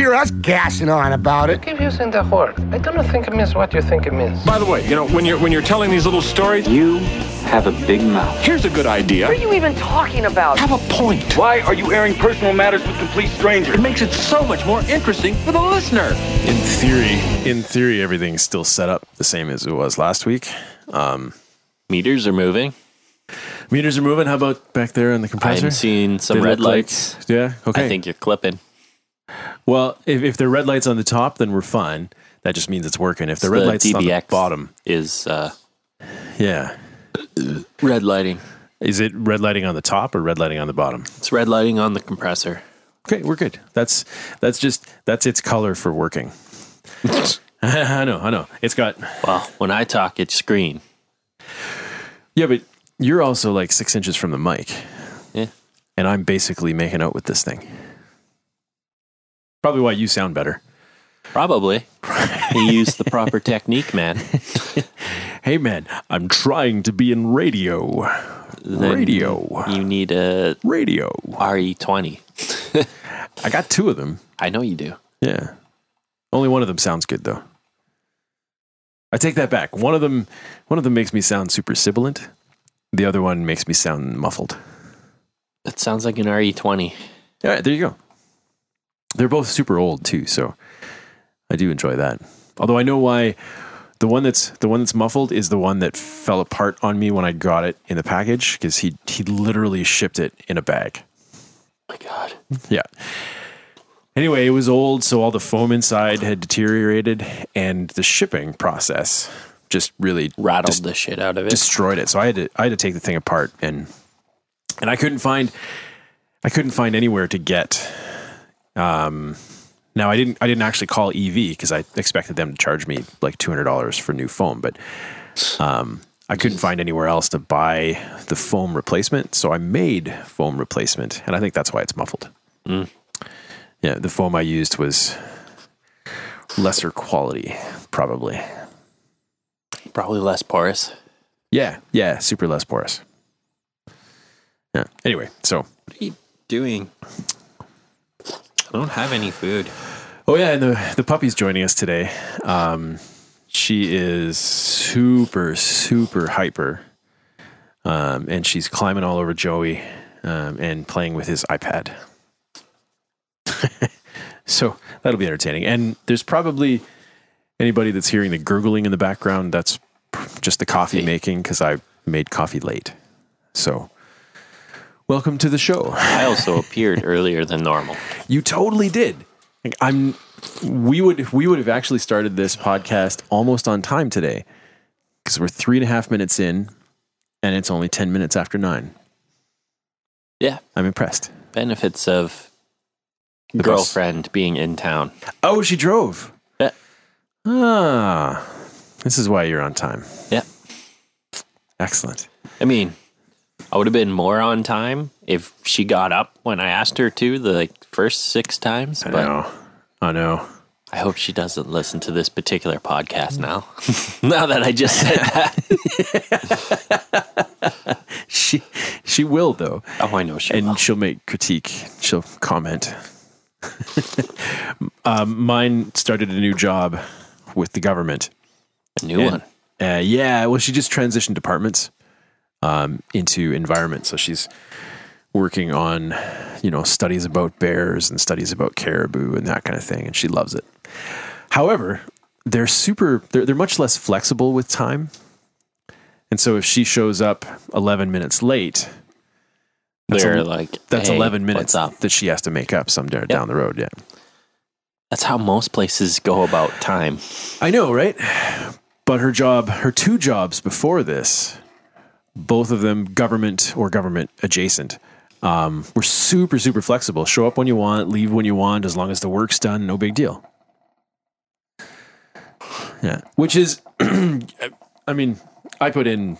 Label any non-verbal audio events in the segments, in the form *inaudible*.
hear us gassing on about it. Keep using the word. I do not think it means what you think it means. By the way, you know, when you're when you're telling these little stories, You have a big mouth. here's a good idea. What are you even talking about? Have a point. Why are you airing personal matters with complete strangers? It makes it so much more interesting for the listener. In theory, in theory, everything's still set up the same as it was last week. Um, Meters are moving. Meters are moving. How about back there on the compressor? I'm seeing some They red look like- lights. yeah. Okay. I think you're clipping. Well, if, if they're red lights on the top, then we're fine. That just means it's working. If the It's red the lights on the DBX. bottom, Is uh, yeah. red lighting. Is it red lighting on the top or red lighting on the bottom? It's red lighting on the compressor. Okay, we're good. That's that's just that's its color for working. *laughs* *laughs* I know, I know. It's got Well, when I talk, it's green. yeah, but you're also like six inches from the mic, Yeah. and I'm basically making out with this thing. Probably why you sound better. Probably. *laughs* he used the proper technique, man. *laughs* Hey man, I'm trying to be in radio. Then Radio. You need a Radio. RE20. *laughs* I got two of them. I know you do. Yeah. Only one of them sounds good though. I take that back. One of them one of them makes me sound super sibilant. The other one makes me sound muffled. That sounds like an RE20. All right, there you go. They're both super old too, so I do enjoy that. Although I know why the one that's the one that's muffled is the one that fell apart on me when I got it in the package because he he literally shipped it in a bag. my God. Yeah. Anyway, it was old, so all the foam inside had deteriorated, and the shipping process just really Rattled the shit out of it. destroyed it. So I had to I had to take the thing apart, and and I couldn't find I couldn't find anywhere to get. Um, now I didn't I didn't actually call EV because I expected them to charge me like two hundred dollars for new foam, but um, I couldn't find anywhere else to buy the foam replacement, so I made foam replacement, and I think that's why it's muffled. Yeah, the foam I used was lesser quality, probably. Probably less porous. Yeah, yeah, super less porous. Yeah. Anyway, so What are you doing? I don't have any food. oh yeah, and the the puppy's joining us today. Um, she is super super hyper, um, and she's climbing all over Joey um, and playing with his iPad. *laughs* so that'll be entertaining. And there's probably anybody that's hearing the gurgling in the background. That's just the coffee making because I made coffee late. So. Welcome to the show. I also appeared earlier than normal. You totally did. Like, I'm. We would we would have actually started this podcast almost on time today because we're three and a half minutes in, and it's only ten minutes after nine. Yeah. I'm impressed. Benefits of bus. girlfriend being in town. Oh, she drove. Yeah. Ah, this is why you're on time. Yeah. Excellent. I mean, I would have been more on time if she got up when I asked her to the like, first six times. I But know. I know. I hope she doesn't listen to this particular podcast now. *laughs* now that I just said that. *laughs* She she will though. Oh, I know she will. and will. she'll make critique. She'll comment. *laughs* um, mine started a new job with the government. A new And, one. Uh, yeah, well, she just transitioned departments um, into environment, so she's working on you know studies about bears and studies about caribou and that kind of thing, and she loves it. However, they're super. They're they're much less flexible with time, and so if she shows up eleven minutes late, that's They're a- like, that's "Hey, 11 minutes up? that she has to make up somewhere down the road. Yeah. That's how most places go about time. I know, right? But her job, her two jobs before this, both of them government or government adjacent, Um, we're super, super flexible. Show up when you want, leave when you want, as long as the work's done, no big deal. Yeah. Which is, *clears throat* I mean, I put in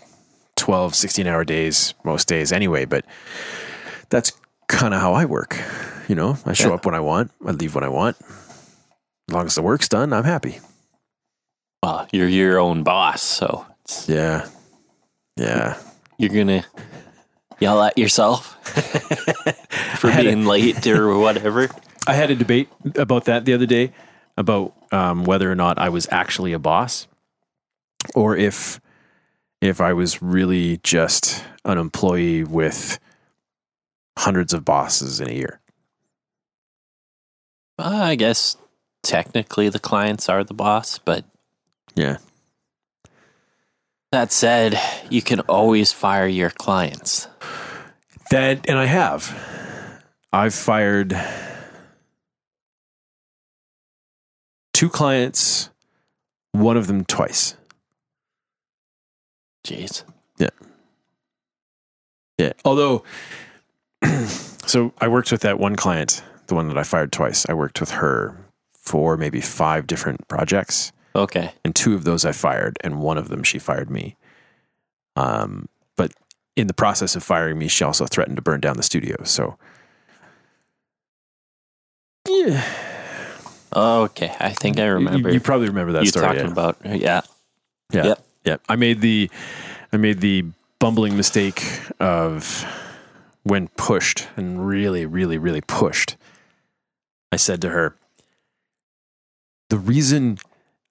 12, 16 hour days most days anyway, but that's kind of how I work. You know, I show Yeah. up when I want, I leave when I want. As long as the work's done, I'm happy. Well, you're your own boss, so it's, Yeah. Yeah. you're gonna yell at yourself *laughs* for being late or whatever. I had a debate about that the other day about um, whether or not I was actually a boss or if if I was really just an employee with hundreds of bosses in a year. Uh, I guess technically the clients are the boss, but Yeah. That said, you can always fire your clients. That and I have. I've fired two clients, one of them twice. Jeez. Yeah. Yeah. Although, *clears throat* so I worked with that one client, the one that I fired twice. I worked with her for maybe five different projects, Okay. and two of those I fired, and one of them she fired me. Um, but in the process of firing me, she also threatened to burn down the studio. So, yeah, Okay. I think I remember You, you probably remember that you story. talking yeah. about. Yeah. Yeah. Yep. Yeah. I made the I made the bumbling mistake of when pushed and really, really, really pushed. I said to her, The reason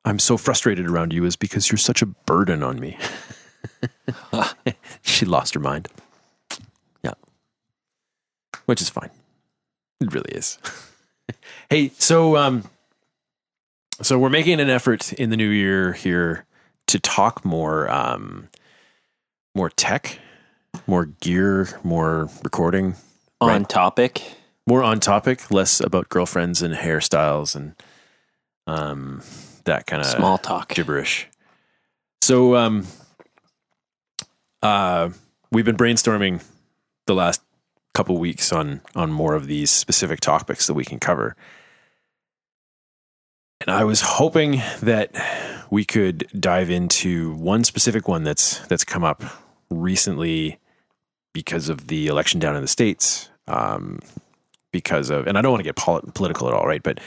I'm so frustrated around you is because you're such a burden on me. *laughs* she lost her mind. Yeah. Which is fine. It really is. *laughs* hey, so um so we're making an effort in the new year here to talk more um more tech, more gear, more recording, On Right. topic. more on topic, less about girlfriends and hairstyles and um that kind of Small talk. gibberish. So um uh we've been brainstorming the last couple weeks on on more of these specific topics that we can cover. And I was hoping that we could dive into one specific one that's that's come up recently because of the election down in the states. Um, because of, and I don't want to get pol- political at all, right? But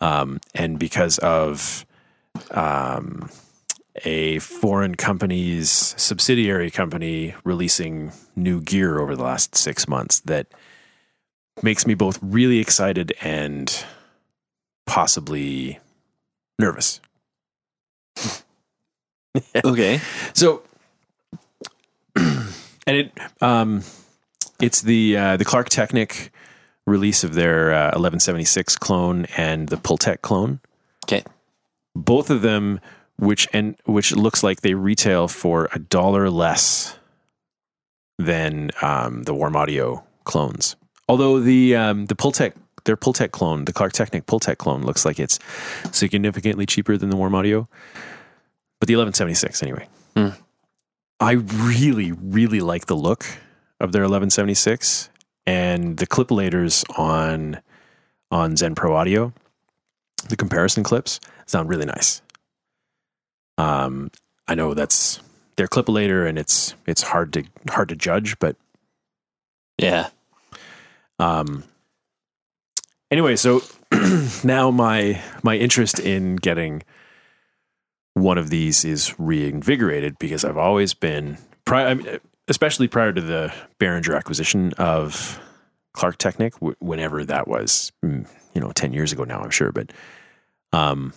um, and because of um, a foreign company's subsidiary company releasing new gear over the last six months that makes me both really excited and possibly nervous. *laughs* Okay. So, and it um, it's the uh, the Klark Teknik release of their uh, 1176 clone and the Pultec clone. Okay. Both of them, which and which looks like they retail for a dollar less than um, the Warm Audio clones. Although the um, the Pultec their Pultec clone, the Klark Teknik Pultec clone, looks like it's significantly cheaper than the Warm Audio. But the 1176 anyway. Hmm. I really, really like the look of their 1176 and the cliplators on on Zen Pro Audio. The comparison clips sound really nice. Um, I know that's their clipolator and it's it's hard to hard to judge, but Yeah. um, anyway, so *clears throat* now my my interest in getting one of these is reinvigorated because I've always been, I mean, especially prior to the Behringer acquisition of Klark Teknik, w- whenever that was, mm, you know, ten years ago now, I'm sure, but um,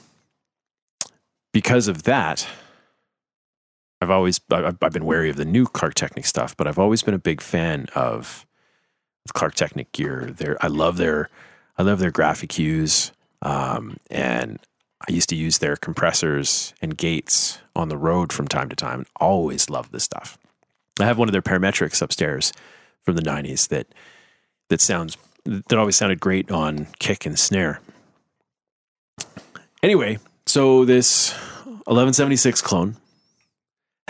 because of that. I've always I've, been wary of the new Klark Teknik stuff, but I've always been a big fan of of Klark Teknik gear. Their I love their I love their graphic EQs, um, and I used to use their compressors and gates on the road from time to time. and Always loved this stuff. I have one of their parametrics upstairs from the '90s that that sounds that always sounded great on kick and snare. Anyway, so this 1176 clone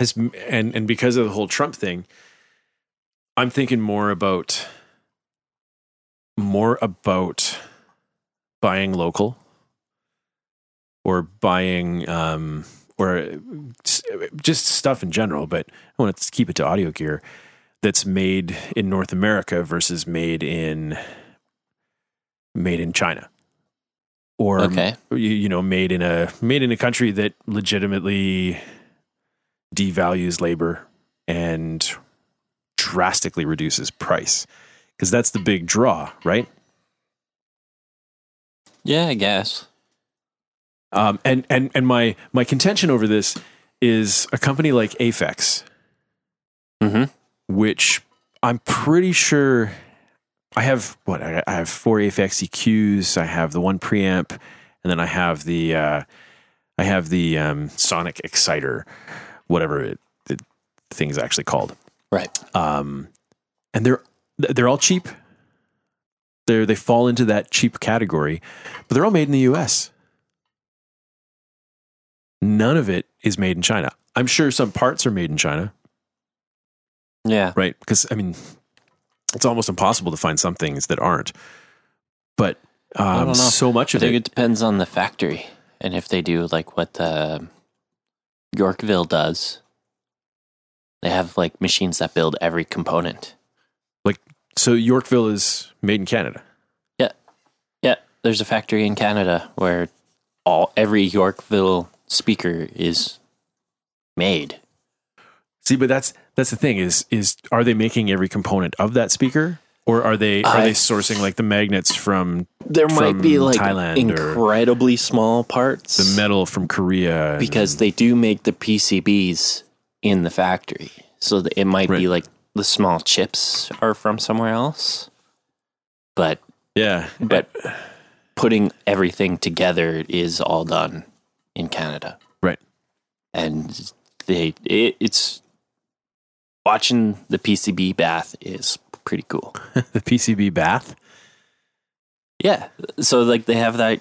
has and and because of the whole Trump thing, I'm thinking more about more about buying local or buying um, or just stuff in general, but I want to keep it to audio gear that's made in North America versus made in made in China. Or Okay. you, you know, made in a made in a country that legitimately devalues labor and drastically reduces price. Because that's the big draw, right? Yeah, I guess. Um, and and and my my contention over this is a company like Aphex, Mhm. which I'm pretty sure I have. What I have four Aphex EQs. I have the one preamp, and then I have the uh, I have the um, Sonic Exciter, whatever it, the thing is actually called. Right. Um, and they're they're all cheap. They they fall into that cheap category, but they're all made in the U.S. None of it is made in China. I'm sure some parts are made in China, Yeah. right? Because I mean, it's almost impossible to find some things that aren't. But um, so much I of think it, it depends on the factory and if they do like what uh, Yorkville does. They have like machines that build every component. Like so Yorkville is made in Canada. Yeah. Yeah. There's a factory in Canada where all every Yorkville speaker is made. See, but that's that's the thing is is are they making every component of that speaker, or are they are I- they sourcing like the magnets from There might be like Thailand incredibly small parts. the metal from Korea? and- because they do make the PCBs in the factory. So it might be like the small chips are from somewhere else. But yeah, but putting everything together is all done in Canada. right. And they it, it's watching the PCB bath is pretty cool. *laughs* the PCB bath. Yeah. So like they have that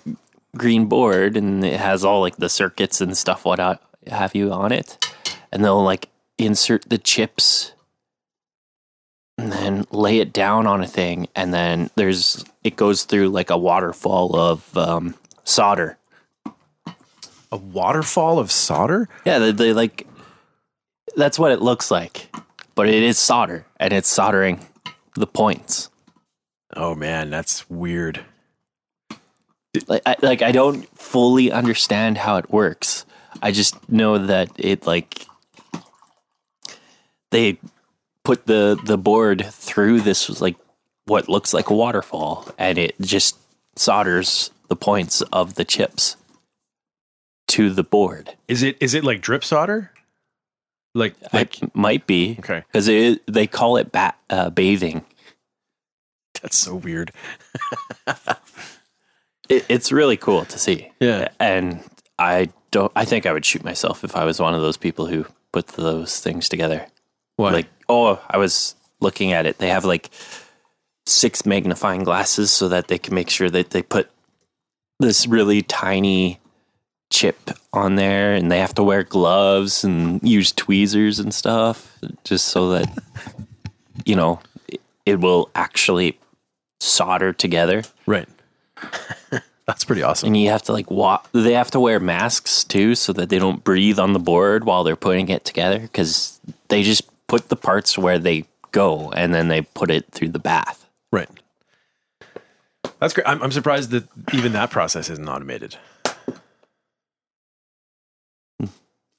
green board and it has all like the circuits and stuff what have you on it. And they'll like insert the chips and then lay it down on a thing and then there's it goes through like a waterfall of um, solder. A waterfall of solder. Yeah, they, they like that's what it looks like. But it is solder and it's soldering the points. Oh man, that's weird. like I, like I don't fully understand how it works. I just know that it like they put the the board through this like what looks like a waterfall and it just solders the points of the chips to the board. Is it is it like drip solder? Like like It might be okay, because they call it ba- uh, bathing. that's so weird. *laughs* It, it's really cool to see. Yeah. and I don't. I think I would shoot myself if I was one of those people who put those things together. What? Like, oh, I was looking at it. They have like six magnifying glasses so that they can make sure that they put this really tiny chip on there and they have to wear gloves and use tweezers and stuff just so that *laughs* you know it, it will actually solder together right. that's pretty awesome. and you have to like walk they have to wear masks too so that they don't breathe on the board while they're putting it together because they just put the parts where they go and then they put it through the bath Right. That's great. I'm, I'm surprised that even that process isn't automated. uh,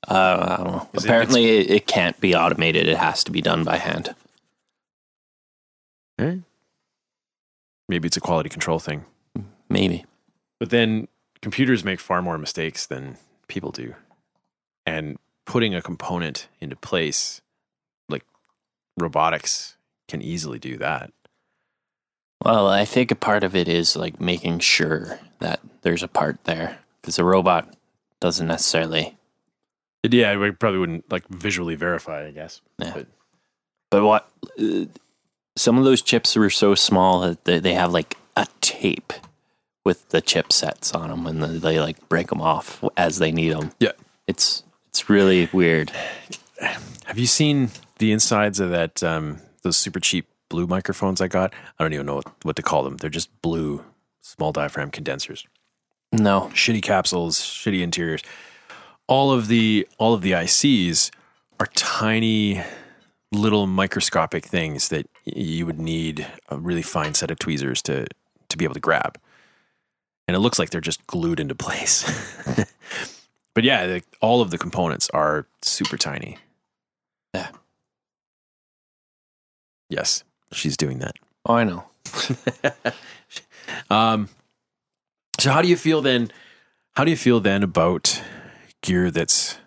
Uh, i don't know Is apparently it, it can't be automated it has to be done by hand Maybe it's a quality control thing. maybe But then computers make far more mistakes than people do. And putting a component into place, like robotics, can easily do that. well i think a part of it is like making sure that there's a part there because a robot doesn't necessarily Yeah, we probably wouldn't like visually verify, I guess. Yeah. But But what uh, some of those chips were so small that they, they have like a tape with the chipsets on them, and they, they like break them off as they need them. yeah. It's it's really weird. Have you seen the insides of that um those super cheap blue microphones I got. I don't even know what, what to call them. They're just blue small diaphragm condensers. No. Shitty capsules, shitty interiors. All of the all of the ICs are tiny little microscopic things that you would need a really fine set of tweezers to to be able to grab. And it looks like they're just glued into *laughs* place. but yeah, the, all of the components are super tiny. Yeah. Yes, she's doing that. Oh, I know. *laughs* Um, so how do you feel then? How do you feel then about gear that's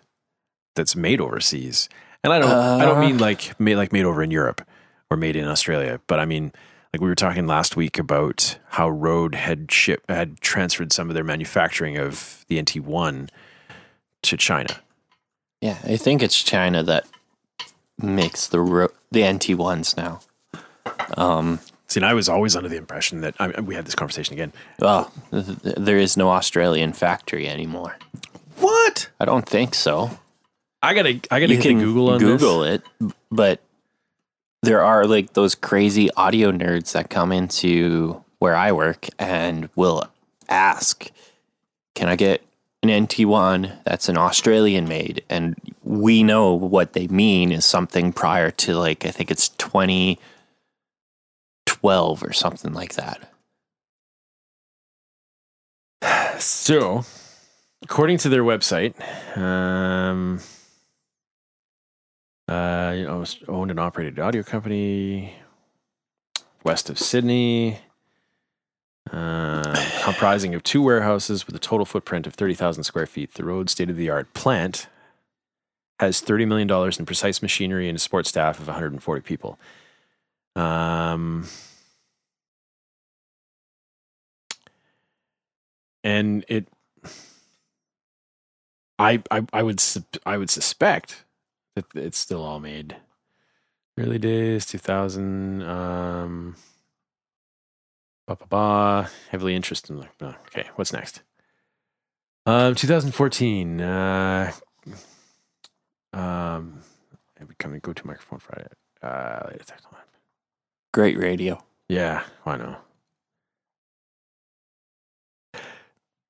that's made overseas? And I don't I don't mean like made like made over in Europe or made in Australia, but I mean like we were talking last week about how Rode had ship had transferred some of their manufacturing of the NT1 to China. Yeah, I think it's China that makes the ro- the NT ones now. Um, See, and I was always under the impression that I we had this conversation again. well, th- th- there is no Australian factory anymore. What? I don't think so. I gotta I gotta you hit can the Google on Google this. it, but there are like those crazy audio nerds that come into where I work and will ask, "Can I get an NT1 that's an Australian made?" And we know what they mean is something prior to like I think it's 2012 or something like that. So, according to their website, um, uh, you know, owned and operated audio company west of Sydney, uh, *sighs* comprising of two warehouses with a total footprint of 30,000 square feet. The Rode state of the art plant has $30 million in precise machinery and a support staff of 140 people. Um, and it I, I I would I would suspect that it's still all made early days 2000 um ba ba ba heavily interested in uh, okay what's next um 2014 uh um becoming go to microphone Friday uh latest technology. Great radio. Yeah, I know.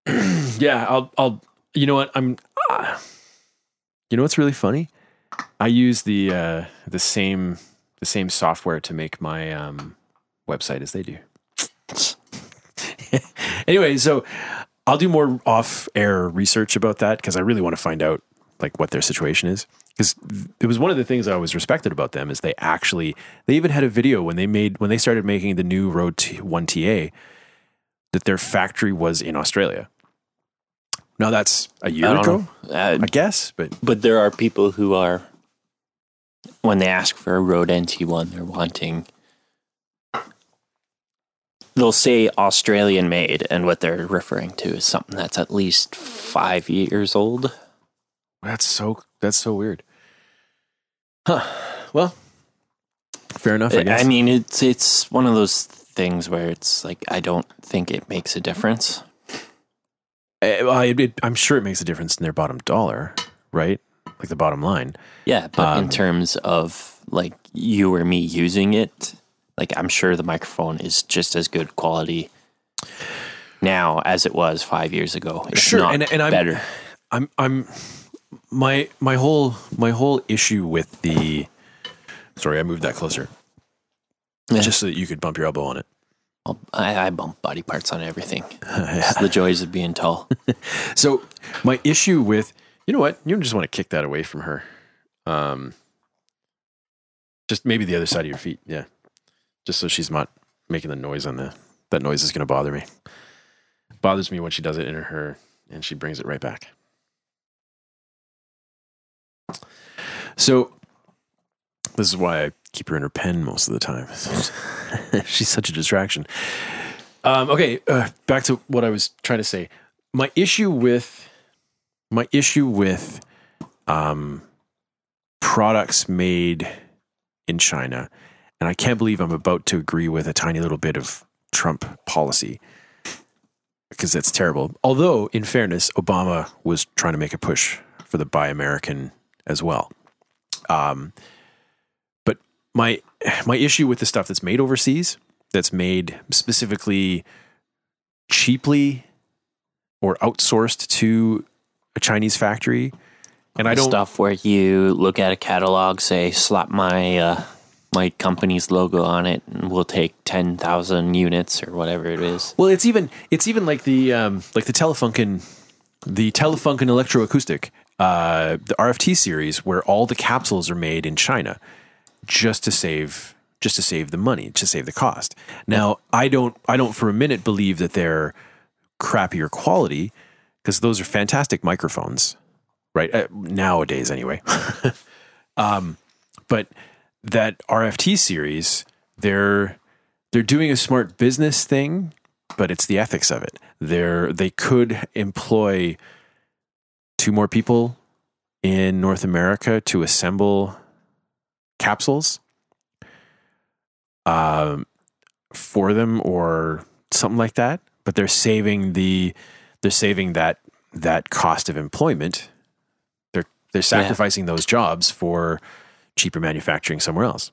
*clears throat* yeah, I'll, I'll. You know what? I'm. Uh, you know what's really funny? I use the uh, the same the same software to make my um, website as they do. *laughs* anyway, so I'll do more off air research about that because I really want to find out like what their situation is because it was one of the things I always respected about them is they actually they even had a video when they made when they started making the new Rode One TA that their factory was in Australia. Now that's a year I ago. Uh, I guess, but But there are people who are, when they ask for a Rode NT1, they're wanting, they'll say Australian made, and what they're referring to is something that's at least five years old. that's so that's so weird. Huh. Well, fair enough. I, I, mean, it's it's one of those things where it's like I don't think it makes a difference. Well, it- it- I'm sure it makes a difference in their bottom dollar, right? Like the bottom line. Yeah, but Um, in terms of like you or me using it, like I'm sure the microphone is just as good quality now as it was five years ago. If Sure, not and- and I'm- better. I'm I'm my my whole my whole issue with the sorry, I moved that closer. Yeah. Just so that you could bump your elbow on it. I, I bump body parts on everything. *laughs* It's the joys of being tall. *laughs* So my issue with you know what? You just want to kick that away from her. Um just maybe the other side of your feet, yeah. Just so she's not making the noise on the that noise is gonna bother me. Bothers me when she does it in her and she brings it right back. So this is why I keep her in her pen most of the time. *laughs* She's such a distraction. Um, okay, uh, back to what I was trying to say. My issue with my issue with um, products made in China, and I can't believe I'm about to agree with a tiny little bit of Trump policy because that's terrible. Although, in fairness, Obama was trying to make a push for the Buy American as well. Um, my my issue with the stuff that's made overseas, that's made specifically cheaply or outsourced to a Chinese factory, and I don't stuff where you look at a catalog, say, slap my uh, my company's logo on it, and we'll take ten thousand units or whatever it is. Well, it's even it's even like the um, like the Telefunken, the Telefunken electroacoustic, uh, the RFT series, where all the capsules are made in China, just to save just to save the money, to save the cost. Now, I don't I don't for a minute believe that they're crappier quality because those are fantastic microphones, right? Uh, nowadays, anyway. *laughs* um, but that RFT series, they're they're doing a smart business thing, but it's the ethics of it. They're they could employ two more people in North America to assemble capsules um, for them or something like that. But they're saving the they're saving that that cost of employment. They're they're sacrificing those jobs for cheaper manufacturing somewhere else.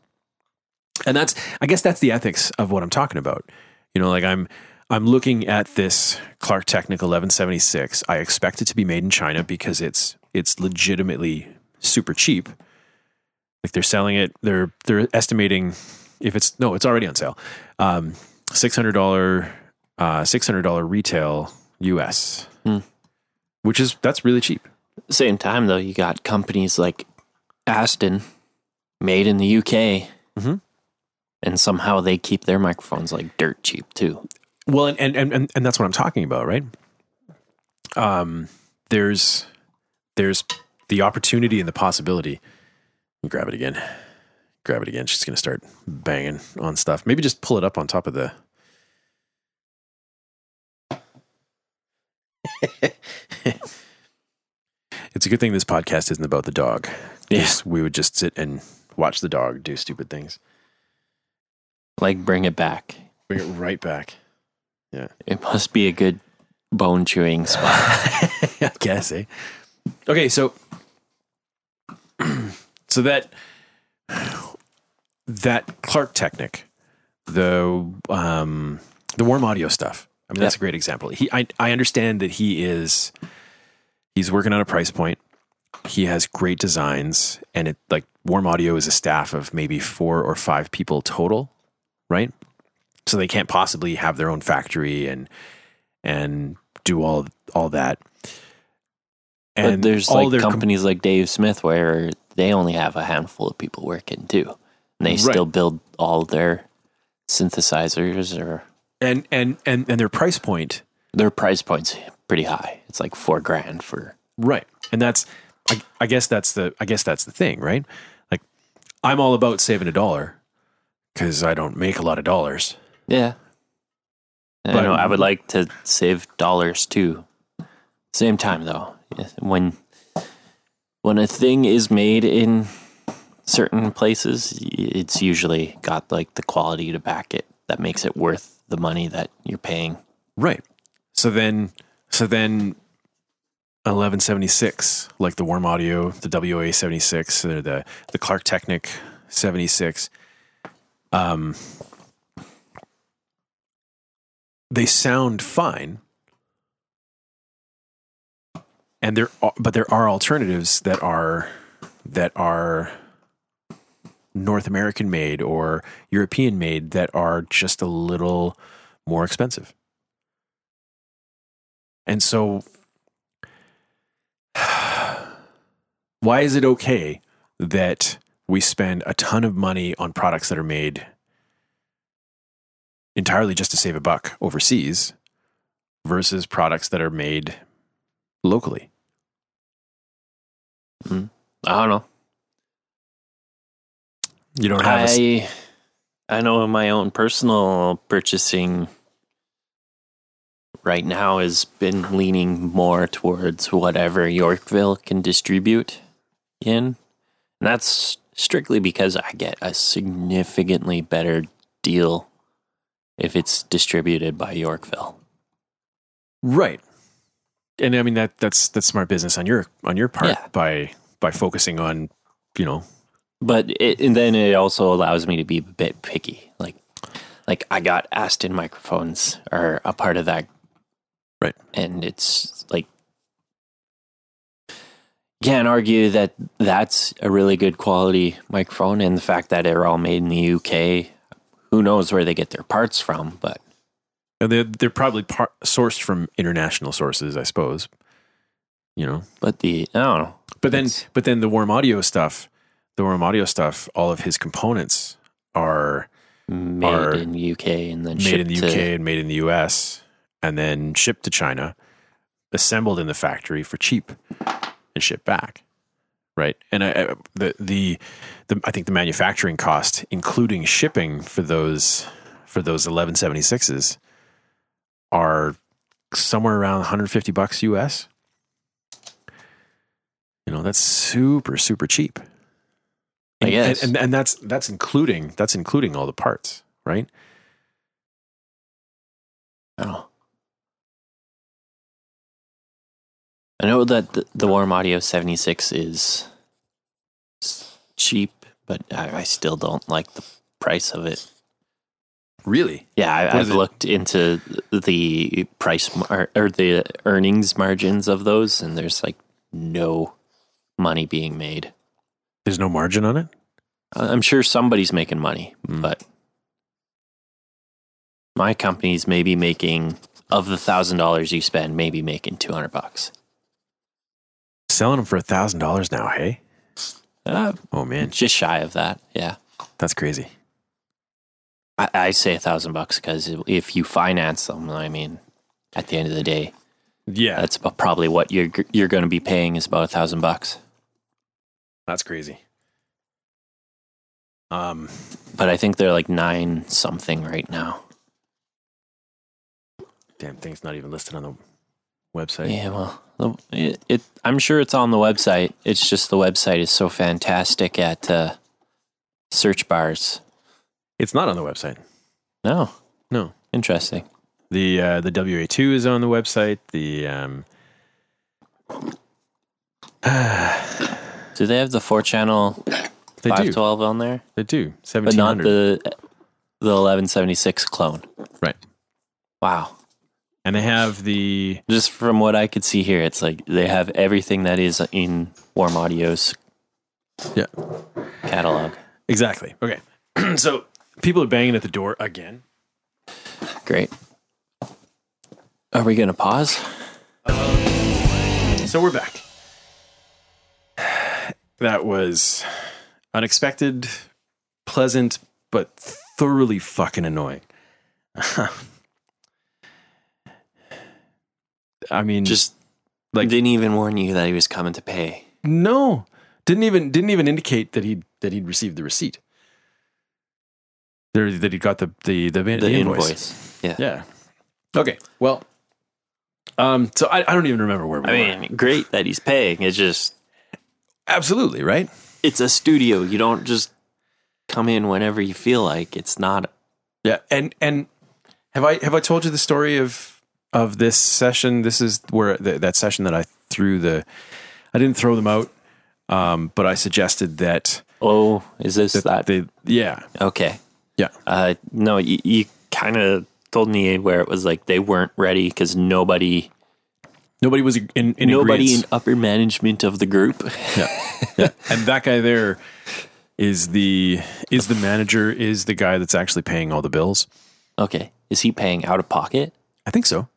And that's I guess that's the ethics of what I'm talking about. You know, like I'm I'm looking at this Klark Teknik 1176. I expect it to be made in China because it's it's legitimately super cheap. Like they're selling it, they're they're estimating if it's no, it's already on sale. Um, six hundred dollar uh, six hundred dollar retail US, Hmm. which is that's really cheap. Same time though, you got companies like Aston, made in the UK, Mhm. and somehow they keep their microphones like dirt cheap too. Well, and and and, and that's what I'm talking about, right? Um, there's there's the opportunity and the possibility. Grab it again. Grab it again. She's gonna start banging on stuff. Maybe just pull it up on top of the. *laughs* it's a good thing this podcast isn't about the dog. Yes, we would just sit and watch the dog do stupid things. Like bring it back. Bring it right back. Yeah. It must be a good bone chewing spot. *laughs* I guess, eh? Okay, so so that that Klark Teknik, the um the warm audio stuff. I mean, that's a great example. He, I, I understand that he is he's working on a price point. He has great designs, and it like warm audio is a staff of maybe four or five people total, right? So they can't possibly have their own factory and and do all all that. but there's all like their com- companies like Dave Smith where they only have a handful of people working too. And they Right. still build all their synthesizers or and and and and their price point their price point's pretty high. It's like four grand for right and that's I, I guess that's the i guess that's the thing right like i'm all about saving a dollar because i don't make a lot of dollars Yeah. I But- know. I would like to save dollars too. Same time though, when when a thing is made in certain places, it's usually got like the quality to back it that makes it worth the money that you're paying. right so then so then 1176 like the warm audio the wa 76 or the the Klark Teknik 76 um they sound fine and there are, but there are alternatives that are that are North American made or European made that are just a little more expensive. And so *sighs* why is it okay that we spend a ton of money on products that are made entirely just to save a buck overseas versus products that are made locally? Mm. I don't know. You don't have a s- I I know my own personal purchasing right now has been leaning more towards whatever Yorkville can distribute in. And that's strictly because I get a significantly better deal if it's distributed by Yorkville. Right. And I mean that that's that's smart business on your on your part Yeah. by by focusing on, you know, but it, and then it also allows me to be a bit picky. Like, like I got Aston microphones are a part of that, Right. and it's like can't argue that that's a really good quality microphone, and the fact that they're all made in the UK. Who knows where they get their parts from? But They're, they're probably par- sourced from international sources, I suppose. You know, but the I don't know. but then It's- but then the warm audio stuff, the warm audio stuff, all of his components are made Are in UK and then made in the UK to- and made in the US, and then shipped to China, assembled in the factory for cheap, and shipped back. Right, and I, I, the, the the I think the manufacturing cost, including shipping for those for those eleven seventy sixes, are somewhere around one hundred fifty bucks US. You know, that's super super cheap. And- guess. and, and that's that's including that's including all the parts, right? Know. I know that the, the Warm Audio 76 is cheap, but I, I still don't like the price of it. Really? Yeah, I, I've it? looked into the price mar- or the earnings margins of those, and there's like no money being made. There's no margin on it. I- I'm sure somebody's making money, Mm. but my company's maybe making of the thousand dollars you spend, maybe making two hundred bucks. Selling them for a thousand dollars now. Hey, Uh, oh man, just shy of that. Yeah, that's crazy. I, I say a thousand bucks because if you finance them, I mean, at the end of the day, Yeah, that's probably what you're you're going to be paying is about a thousand bucks. that's crazy. Um, But I think they're like nine something right now. damn thing's not even listed on the website. Yeah, well, it, it I'm sure it's on the website. It's just the website is so fantastic at uh, search bars. It's not on the website. No, No, interesting. the uh, the WA two is on the website. The um, Do they have the four channel they do, 512 on there? they do But not the the 1176 clone. right? Wow. And they have the Just from what I could see here, it's like they have everything that is in Warm Audio's yeah, catalog. exactly. Okay, *clears throat* so people are banging at the door again. Great. Are we going to pause? So we're back. That was unexpected, pleasant, but thoroughly fucking annoying. *laughs* I mean, Just like- like didn't even warn you that he was coming to pay. no, didn't even didn't even indicate that he that he'd received the receipt. There, that he got the the the, The, invoice. invoice. Yeah. Yeah. Okay. Well, um. So I, I don't even remember where we I were. mean, great that he's paying. It's just absolutely right. it's a studio. You don't just come in whenever you feel like. It's not Yeah, and and have I have I told you the story of of this session? This is where the, that session that I threw the I didn't throw them out, um, but I suggested that Oh, is this that, that? they yeah okay. Yeah Uh, no, you, you kind of told me where it was like they weren't ready because nobody, nobody was in, in nobody in upper management of the group. Yeah. yeah. *laughs* And that guy there is the is the manager is the guy that's actually paying all the bills. okay, is he paying out of pocket? I think so.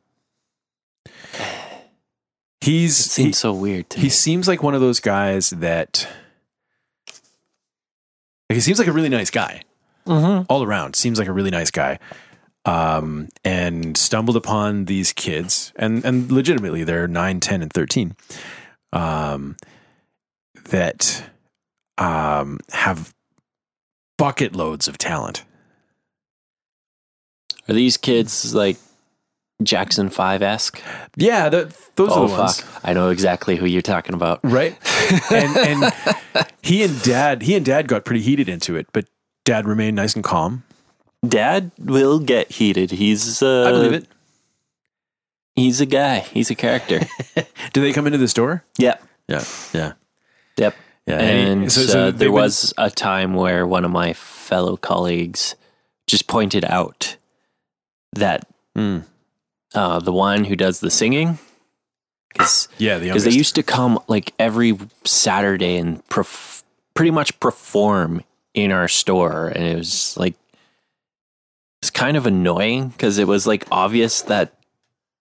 He's It seems he- so weird to he me. seems like one of those guys that like, he seems like a really nice guy all around seems like a really nice guy um, and stumbled upon these kids and and legitimately they're 9 10 and 13 um, that um, have bucket loads of talent Are these kids like Jackson Five esque? yeah the, those Oh are the ones! I know exactly who you're talking about. right *laughs* and and he and dad he and dad got pretty heated into it but dad remained nice and calm Dad will get heated. He's uh, i believe it He's a guy. He's a character. *laughs* do they come into the store yep. yeah yeah Yep. Yeah, And so- uh, so they've there been- was a time where one of my fellow colleagues just pointed out that Hmm. uh, the one who does the singing, because *gasps* yeah, the because they used to come like every Saturday and perf- pretty much perform in our store, and it was like it's kind of annoying because it was like obvious that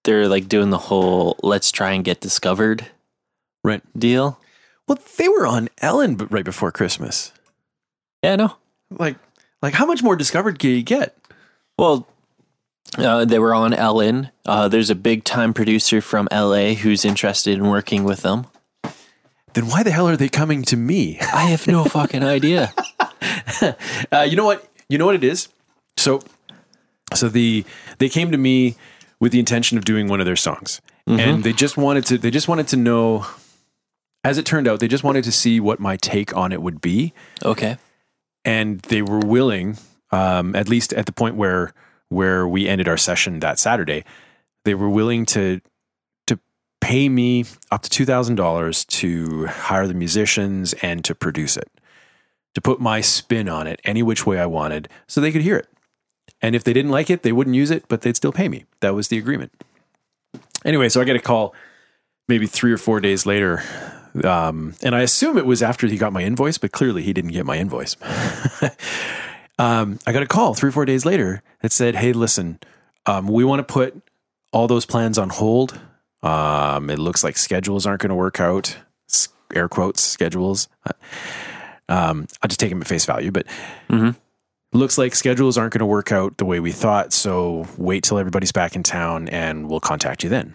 they're like doing the whole "let's try and get discovered" right. deal. Well, they were on Ellen right before Christmas. Yeah, no. Like, like how much more discovered can you get? Well, uh, they were on Ellen. Uh, there's a big time producer from LA who's interested in working with them. Then why the hell are they coming to me? I have no fucking idea. *laughs* *laughs* Uh, you know what? You know what it is. So, so the they came to me with the intention of doing one of their songs, and they just wanted to. They just wanted to know. As it turned out, they just wanted to see what my take on it would be, Okay. and they were willing, um, at least at the point where where we ended our session that Saturday, they were willing to to pay me up to two thousand dollars to hire the musicians and to produce it, to put my spin on it any which way I wanted, so they could hear it. And if they didn't like it, they wouldn't use it, but they'd still pay me. That was the agreement. Anyway, so I get a call maybe three or four days later. Um, and I assume it was after he got my invoice, but clearly he didn't get my invoice. *laughs* um, I got a call three or four days later that said, Hey, listen, um, we want to put all those plans on hold. Um, it looks like schedules aren't going to work out. Air quotes, schedules. Um, I'll just take him at face value, but looks like schedules aren't going to work out the way we thought. So wait till everybody's back in town and we'll contact you then.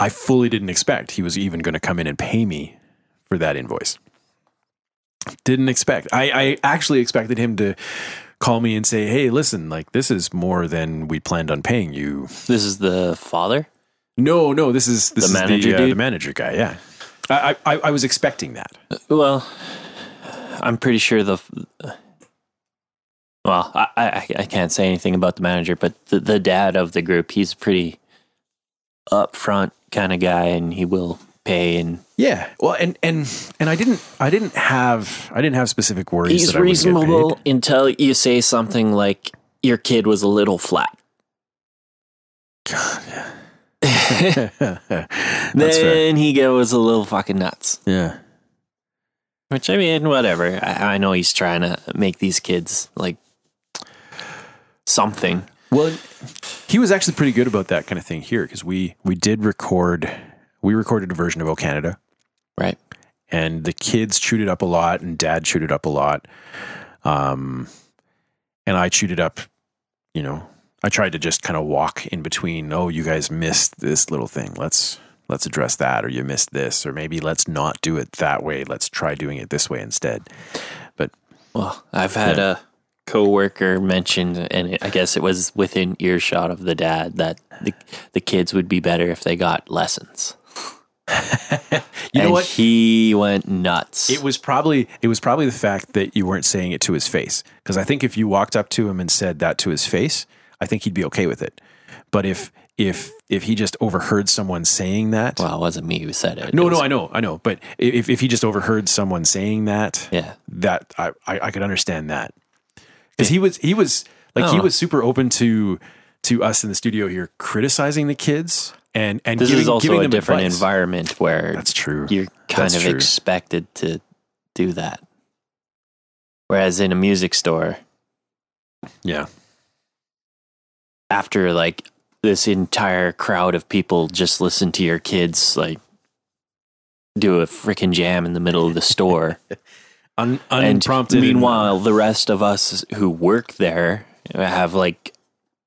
I fully didn't expect he was even going to come in and pay me for that invoice. Didn't expect. I, I actually expected him to call me and say, "Hey, listen, like this is more than we planned on paying you." This is the father. No, no, this is this The is manager the, uh, the manager guy. Yeah, I, I I was expecting that. Well, I'm pretty sure the. Well, I, I I can't say anything about the manager, but the, the dad of the group, he's a pretty upfront kind of guy, and he will pay. And Yeah. Well, and and and I didn't I didn't have I didn't have specific worries. he's that I get reasonable until you say something like your kid was a little flat. *laughs* *laughs* That's fair. then he goes a little fucking nuts. Yeah. Which I mean, whatever. I, I know he's trying to make these kids like something. Well, he was actually pretty good about that kind of thing here because we we did record we recorded a version of O Canada Right. and the kids chewed it up a lot and dad chewed it up a lot. Um and I chewed it up, you know. I tried to just kind of walk in between, oh, you guys missed this little thing. Let's let's address that or you missed this or maybe let's not do it that way. Let's try doing it this way instead. But Well, I've had a coworker mention, and I guess it was within earshot of the dad that the the kids would be better if they got lessons. *laughs* you know what? He went nuts. It was probably it was probably the fact that you weren't saying it to his face. Because I think if you walked up to him and said that to his face, I think he'd be okay with it. But if if if he just overheard someone saying that, well, it wasn't me who said it. no, It was- no, I know, I know. But if if he just overheard someone saying that, Yeah. that I I, I could understand that because he was he was like he Oh. was super open to to us in the studio here criticizing the kids and and This giving, is also a different advice. environment where That's true. you're kind That's of true. expected to do that. Whereas in a music store, Yeah. after like this entire crowd of people just listen to your kids like do a freaking jam in the middle of the store. *laughs* Un, unprompted. and- meanwhile, the rest of us who work there have like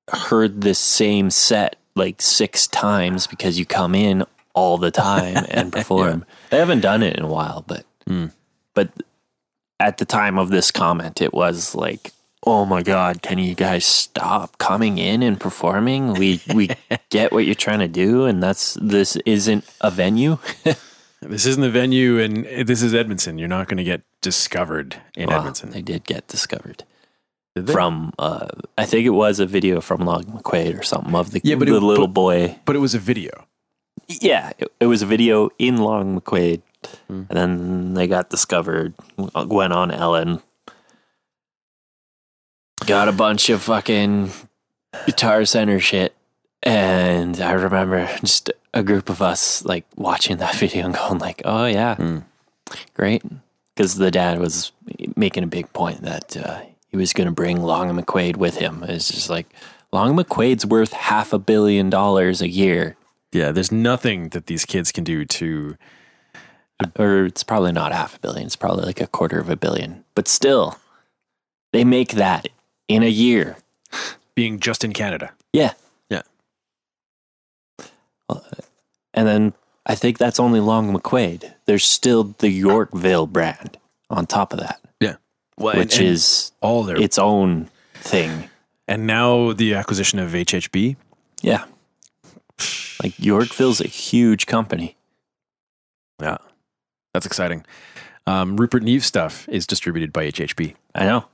heard this same set like six times because you come in all the time *laughs* and perform. They haven't done it in a while, but Hmm. but at the time of this comment, it was like, "Oh my god, can you guys stop coming in and performing? We we *laughs* get what you're trying to do, and that's this isn't a venue." *laughs* This isn't the venue, and this is Edmonton You're not going to get discovered in Well, Edmonton. They did get discovered. Did from uh, I think it was a video from Long McQuaid or something of the, Yeah, but the it- little but- boy. but it was a video. Yeah, it, it was a video in Long McQuaid And then they got discovered, went on Ellen, got a bunch of fucking Guitar Center shit. And I remember just a group of us like watching that *laughs* video and going like, "Oh yeah, great," because the dad was making a big point that uh, he was going to bring Long and McQuaid with him. It's just like Long and McQuaid's worth half a billion dollars a year, Yeah, there's nothing that these kids can do to. or it's probably not half a billion. It's probably like a quarter of a billion, but still, they make that in a year. Being just in Canada. Yeah. Yeah. And then I think that's only Long McQuaid. There's still the Yorkville brand on top of that, Yeah. Well, which is all their. its own thing. and now the acquisition of HHB. Yeah. Like Yorkville's a huge company. Yeah. That's exciting. Um, Rupert Neve stuff is distributed by HHB. I know.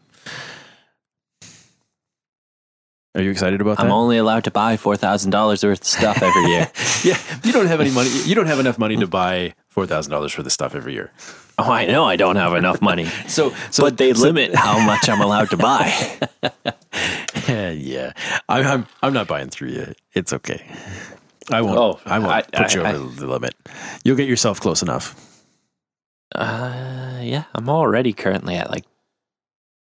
Are you excited about that? I'm only allowed to buy four thousand dollars worth of stuff every year. *laughs* yeah, you don't have any money. You don't have enough money to buy four thousand dollars for this stuff every year. oh, I know I don't have enough money. *laughs* So, so but they limit how much I'm allowed to buy. *laughs* yeah, I'm, I'm I'm not buying three you. It's okay. I won't. Oh, I won't I- put you I- over the limit. You'll get yourself close enough. Uh, yeah, I'm already currently at like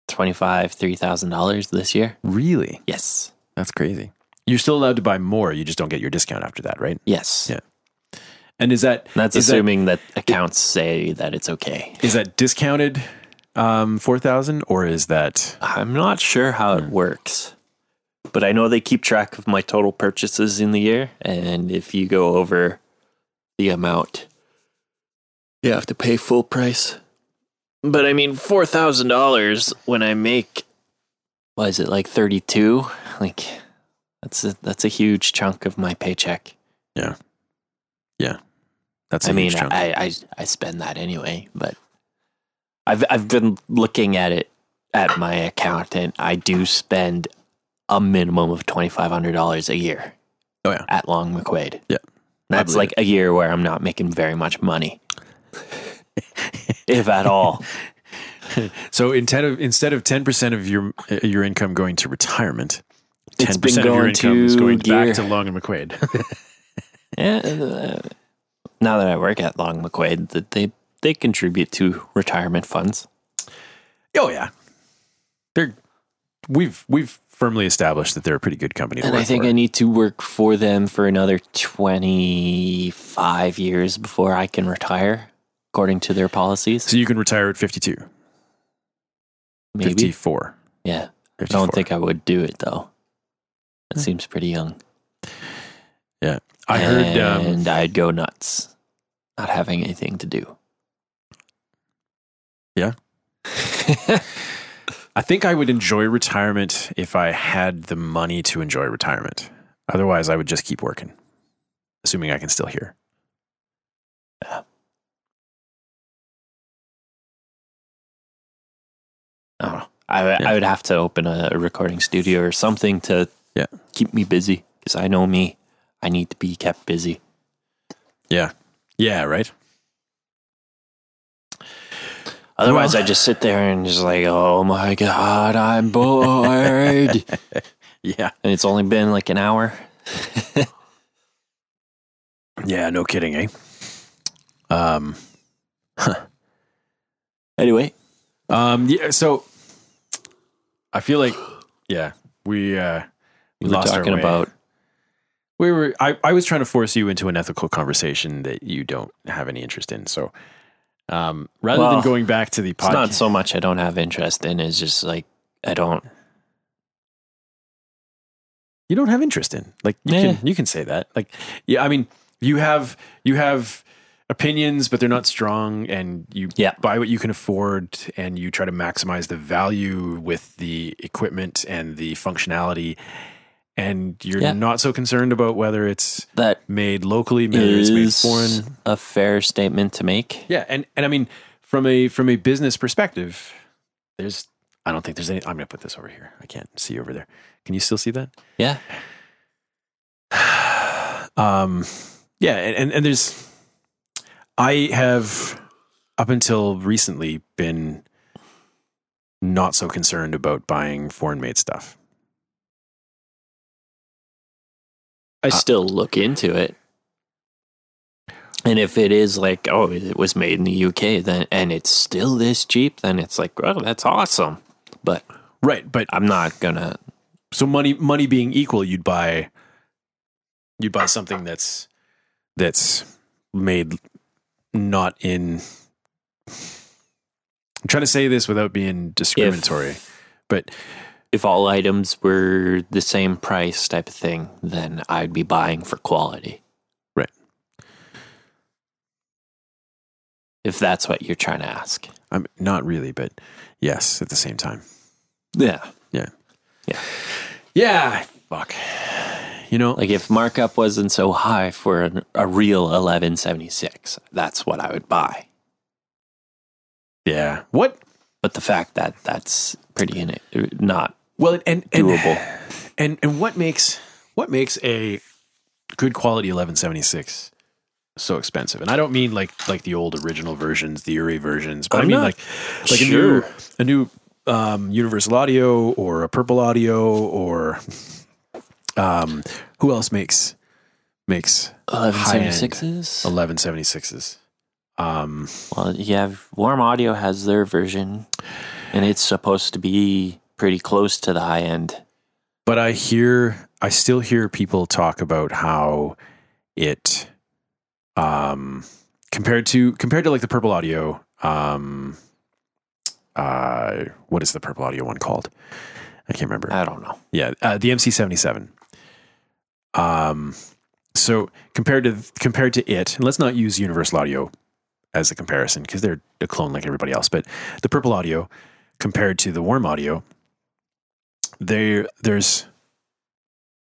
twenty five, three thousand dollars this year. Really? Yes, That's crazy. You're still allowed to buy more. You just don't get your discount after that, right? yes. Yeah. And is that That's is assuming that, accounts say that it's okay. is that discounted um, four thousand or is that I'm not sure how it works, but I know they keep track of my total purchases in the year, and if you go over the amount, you have to pay full price. But I mean, four thousand dollars when I make, what is it like thirty two? Like that's a, that's a huge chunk of my paycheck. Yeah, yeah. That's a I mean, huge chunk. I, I I spend that anyway, but I've I've been looking at it at my account, and I do spend a minimum of twenty five hundred dollars a year. Oh, yeah. at Long McQuaid. Yeah. that's like a year where I'm not making very much money, if at all. *laughs* so instead of instead of ten percent of your uh, your income going to retirement, ten percent of your income is going gear. back to Long and McQuaid. *laughs* Yeah. uh, now that I work at Long McQuaid, that they they contribute to retirement funds. oh yeah, they're we've we've firmly established that they're a pretty good company. To And I think for. I need to work for them for another 25 years before I can retire, according to their policies. so you can retire at 52, Maybe. 54. Yeah. I don't think I would do it, though. It seems pretty young. Yeah, I heard. Um, And I'd go nuts not having anything to do. Yeah. *laughs* I think I would enjoy retirement if I had the money to enjoy retirement. Otherwise, I would just keep working, assuming I can still hear. I don't know. I, Yeah. I would have to open a, a recording studio or something to Yeah. keep me busy because I know me. I need to be kept busy. Yeah, yeah, right. Otherwise, Well- I just sit there and just like, oh my God, I'm *laughs* bored. Yeah, and it's only been like an hour. *laughs* yeah, no kidding, eh? Um, *laughs* Anyway, um, yeah. So I feel like, *gasps* yeah, we uh, we we were talking about we were. I, I was trying to force you into an ethical conversation that you don't have any interest in. So, um, rather Well, than going back to the podcast not so much I don't have interest in. It's just like I don't. you don't have interest in. Like you Yeah. can you can say that. Like yeah, I mean you have you have opinions, but they're not strong, and you Yeah. buy what you can afford, and you try to maximize the value with the equipment and the functionality, and you're Yeah. not so concerned about whether it's That made locally, whether it's made foreign. a fair statement to make. Yeah, and and I mean from a from a business perspective, there's I don't think there's any. I'm going to put this over here. I can't see over there. Can you still see that? Yeah, *sighs* um yeah and, and, and there's I have up until recently been not so concerned about buying foreign made stuff. I still look into it. And if it is like, oh, it was made in the UK, then and it's still this cheap, then it's like, oh, that's awesome. But Right, but I'm not gonna. so money money being equal, you'd buy you'd buy something that's that's made not in I'm trying to say this without being discriminatory, but If all items were the same price type of thing, then I'd be buying for quality. Right. If that's what you're trying to ask. I'm not really, but yes, at the same time. Yeah. Yeah. Yeah. Yeah. Fuck. You know, Like if markup wasn't so high for an, a real 1176, that's what I would buy. yeah. What? But the fact that that's pretty in it, not Well, and, and doable. *sighs* And and what makes what makes a good quality 1176 so expensive? And I don't mean like like the old original versions, the UREI versions, but i I'm mean like like sure. a new a new um, Universal Audio or a Purple Audio or um, who else makes makes high-end 1176s. 1176s? Um, Well, you have Warm Audio has their version, and it's supposed to be pretty close to the high end. but I hear I still hear people talk about how it um compared to compared to like the purple audio um uh what is the purple audio one called i can't remember I don't know. yeah uh, the mc77 um so compared to compared to it and let's not use universal audio as a comparison because they're a clone like everybody else but the purple audio compared to the warm audio there there's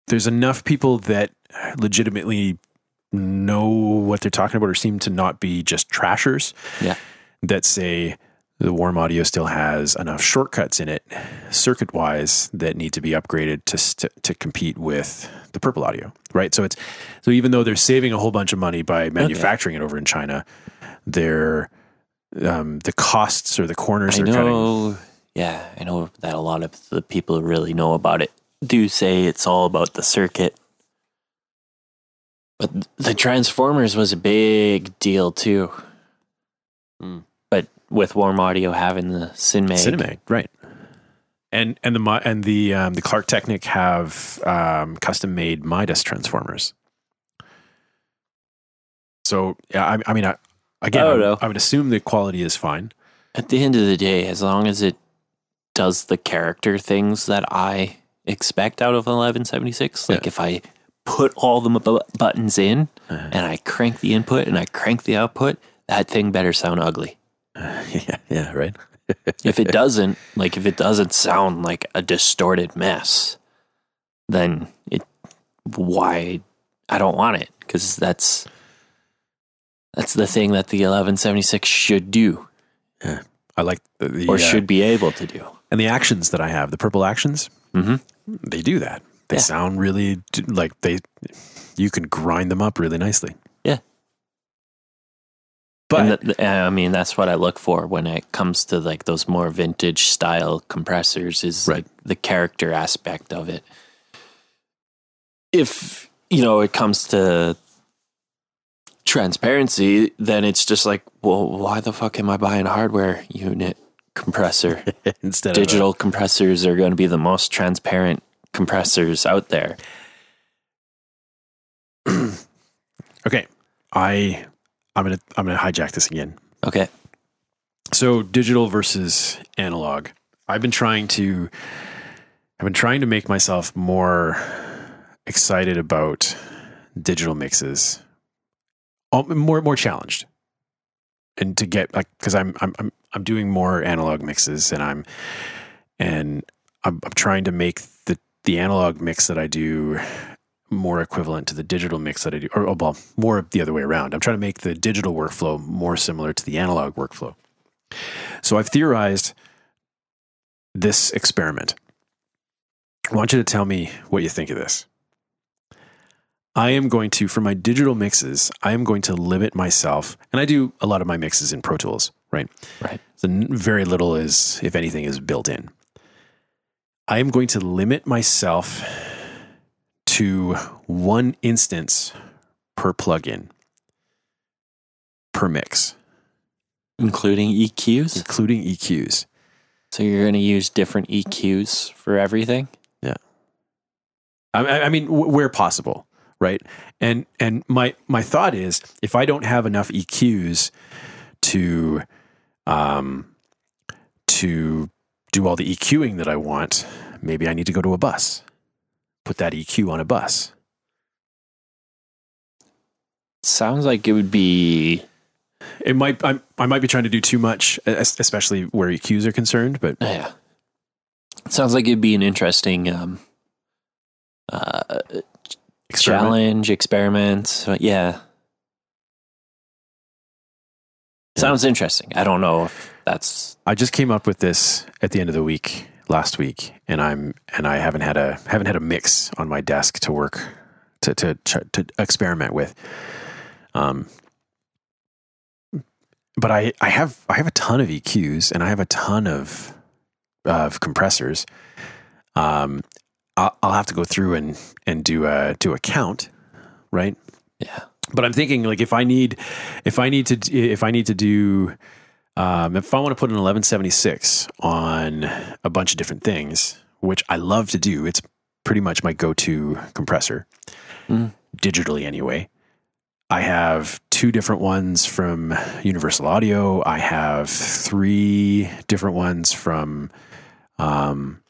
there's enough people that legitimately know what they're talking about or seem to not be just trashers Yeah. that say the warm audio still has enough shortcuts in it circuit wise that need to be upgraded to, st- to compete with the purple audio right so it's so even though they're saving a whole bunch of money by manufacturing it over in china they're um, the costs or the corners I they're cutting know. Yeah, I know that a lot of the people who really know about it do say it's all about the circuit. But the Transformers was a big deal too. Hmm. With Warm Audio having the Cinematic, Cinemag, right? And and the and the um, the Klark Teknik have um, custom made Midas transformers. So yeah, I, I mean, I, again, I I, know. I would assume the quality is fine. at the end of the day, as long as it does the character things that I expect out of 1176, like Yeah. if I put all the bu- buttons in Uh-huh. and I crank the input and I crank the output, that thing better sound ugly. *laughs* yeah, yeah, right. *laughs* If it doesn't, like if it doesn't sound like a distorted mess, then it why I don't want it because that's that's the thing that the 1176 should do Yeah, I like the, the or uh, should be able to do. and the actions that I have, the purple actions, Mhm. they do that. They Yeah. sound really like they. You can grind them up really nicely. But and th- th- I mean, that's what I look for when it comes to like those more vintage style compressors is Right. like the character aspect of it. If, you know, it comes to transparency, then it's just like, well, why the fuck am I buying a hardware unit compressor? *laughs* instead of Digital compressors are going to be the most transparent compressors out there. *clears throat* okay, I I'm gonna I'm gonna hijack this again. Okay. So digital versus analog. I've been trying to I've been trying to make myself more excited about digital mixes. Oh, More more challenged. And to get like cuz I'm I'm I'm I'm doing more analog mixes and I'm and I'm, I'm trying to make the the analog mix that I do more equivalent to the digital mix that I do, or oh, well, more the other way around. I'm trying to make the digital workflow more similar to the analog workflow. So I've theorized this experiment. I want you to tell me what you think of this. I am going to, for my digital mixes, I am going to limit myself, and I do a lot of my mixes in Pro Tools, right? Right. So very little is, if anything, is built in. I am going to limit myself to one instance per plugin per mix, Including EQs. including EQs. So you're going to use different EQs for everything? Yeah, I I mean, w- where possible, right? And and my my thought is, if I don't have enough EQs to, um, to do all the EQing that I want, maybe I need to go to a bus. Put that EQ on a bus. Sounds like it would be It might I, I might be trying to do too much, especially where EQs are concerned. But yeah. Sounds like it'd be an interesting um uh experiment. challenge, experiment. But yeah. Sounds interesting. I don't know if that's I just came up with this at the end of the week last week, and I'm and I haven't had a haven't had a mix on my desk to work to to to, experiment with. Um, but I I have I have a ton of EQs and I have a ton of of compressors. Um, I'll, I'll have to go through and and do a do a count, right? yeah. but I'm thinking like if I need if I need to if I need to do um, if I want to put an 1176 on a bunch of different things, which I love to do, it's pretty much my go-to compressor Mm. digitally anyway. I have two different ones from Universal Audio. I have three different ones from um,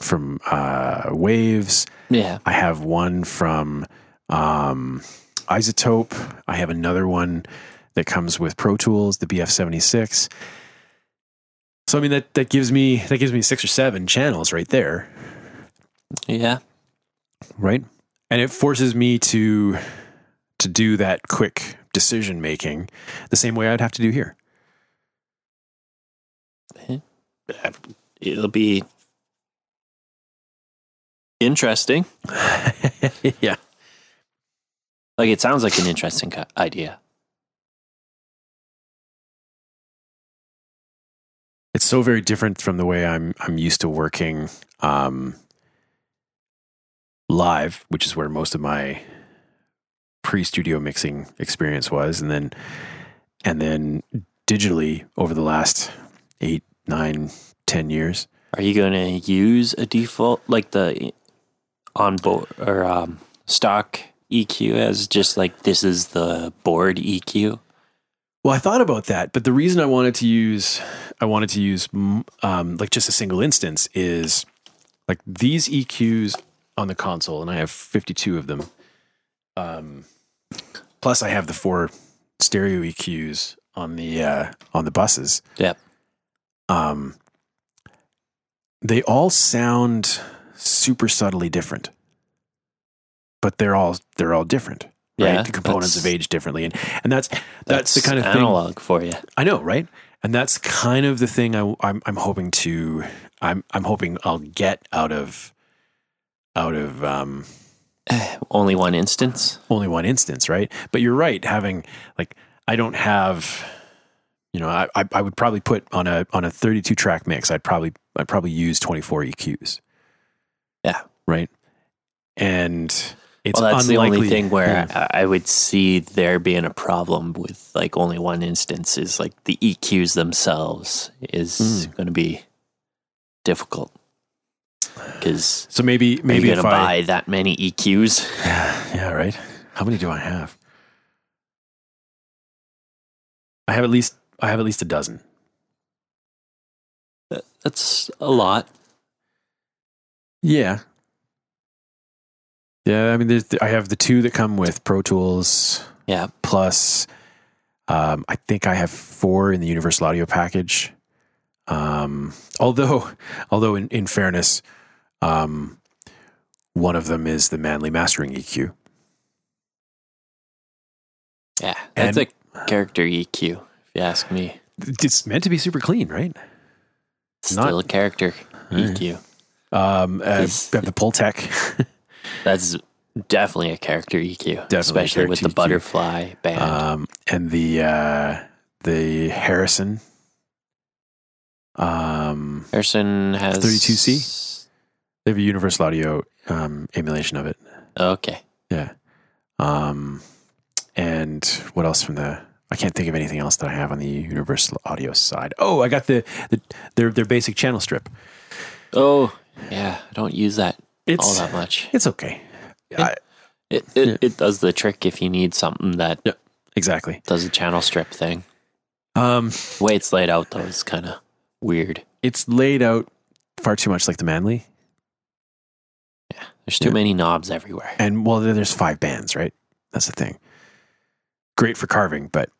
from uh, Waves. Yeah. I have one from um, iZotope. I have another one that comes with Pro Tools, the BF76. So I mean that that gives me that gives me six or seven channels right there, Yeah. right? And it forces me to to do that quick decision making the same way I'd have to do here. It'll be interesting. *laughs* yeah. Like it sounds like an interesting idea. So very different from the way I'm I'm used to working um, live, which is where most of my pre-studio mixing experience was, and then and then digitally over the last eight, nine, ten years. Are you going to use a default like the on board or um, stock EQ as just like this is the board EQ? Well, I thought about that, but the reason I wanted to use I wanted to use um, like just a single instance is like these EQs on the console, and I have 52 of them. Um, plus, I have the four stereo EQs on the uh, on the buses. Yep. Um, they all sound super subtly different, but they're all they're all different. Right? Yeah, the components that's- have aged differently, and and that's that's, the kind of thing analog for you. I know, right? And that's kind of the thing I, I'm I'm hoping to I'm I'm hoping I'll get out of out of um, *sighs* Only one instance. only one instance, right? But you're right. Having like I don't have, you know, I I, I would probably put on a on a 32 track mix. I'd probably I'd probably use 24 EQs. Yeah. Right. And it's well, that's unlikely, the only thing where Yeah. I, I would see there being a problem with like only one instance is like the EQs themselves is Mm. going to be difficult because So maybe maybe maybe you're if going to I buy that many EQs. *laughs* Yeah, right. How many do I have? I have at least I have at least a dozen. That's a lot. Yeah. Yeah, I mean there's I have the two that come with Pro Tools Yeah. plus um, I think I have four in the Universal Audio package. Um, although *laughs* although in, in fairness, um, one of them is the Manley Mastering EQ. Yeah. That's And- a character EQ, if you ask me. It's meant to be super clean, right? Still Not- a character. EQ. Um, uh, Is- I have the Pultec. *laughs* That's definitely a character EQ, Definitely especially with the EQ. butterfly band. Um, and the uh, the Harrison. Um, Harrison has 32C? they have a Universal Audio um, emulation of it. Okay, Yeah. Um, and what else from the? I can't think of anything else that I have on the Universal Audio side. Oh, I got the, the their their basic channel strip. Oh, yeah. I don't use that It's all that much. it's okay. I, It it, Yeah. it does the trick if you need something that Yeah. exactly. does a channel strip thing. Um, The way it's laid out though is kind of weird. it's laid out far too much like the Manley, Yeah, There's too Yeah. many knobs everywhere. and well, there's five bands, right? That's the thing. Great for carving, but